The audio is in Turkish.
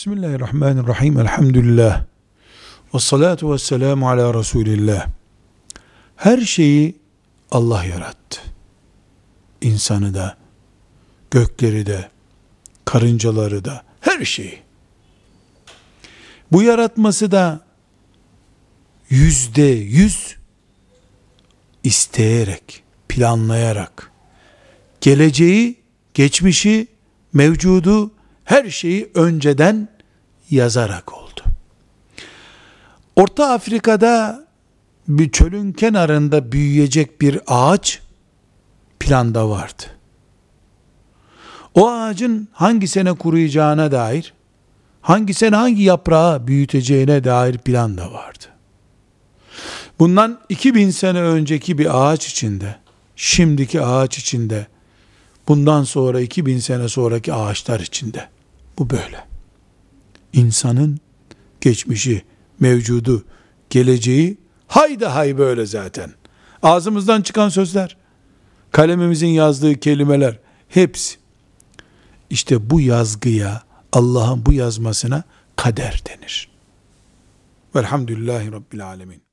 Bismillahirrahmanirrahim. Elhamdülillah. Ve salatu ve selamu ala Resulillah. Her şeyi Allah yarattı. İnsanı da, gökleri de, karıncaları da, her şeyi. Bu yaratması da yüzde yüz isteyerek, planlayarak, geleceği, geçmişi, mevcudu, her şeyi önceden yazarak oldu. Orta Afrika'da bir çölün kenarında büyüyecek bir ağaç planda vardı. O ağacın hangi sene kuruyacağına dair, hangi sene hangi yaprağı büyüteceğine dair plan da vardı. Bundan 2000 sene önceki bir ağaç içinde, şimdiki ağaç içinde, bundan sonra 2000 sene sonraki ağaçlar içinde. Bu böyle. İnsanın geçmişi, mevcudu, geleceği hayda hay böyle zaten. Ağzımızdan çıkan sözler, kalemimizin yazdığı kelimeler hepsi. İşte bu yazgıya, Allah'ın bu yazmasına kader denir. Velhamdülillahi Rabbil Alemin.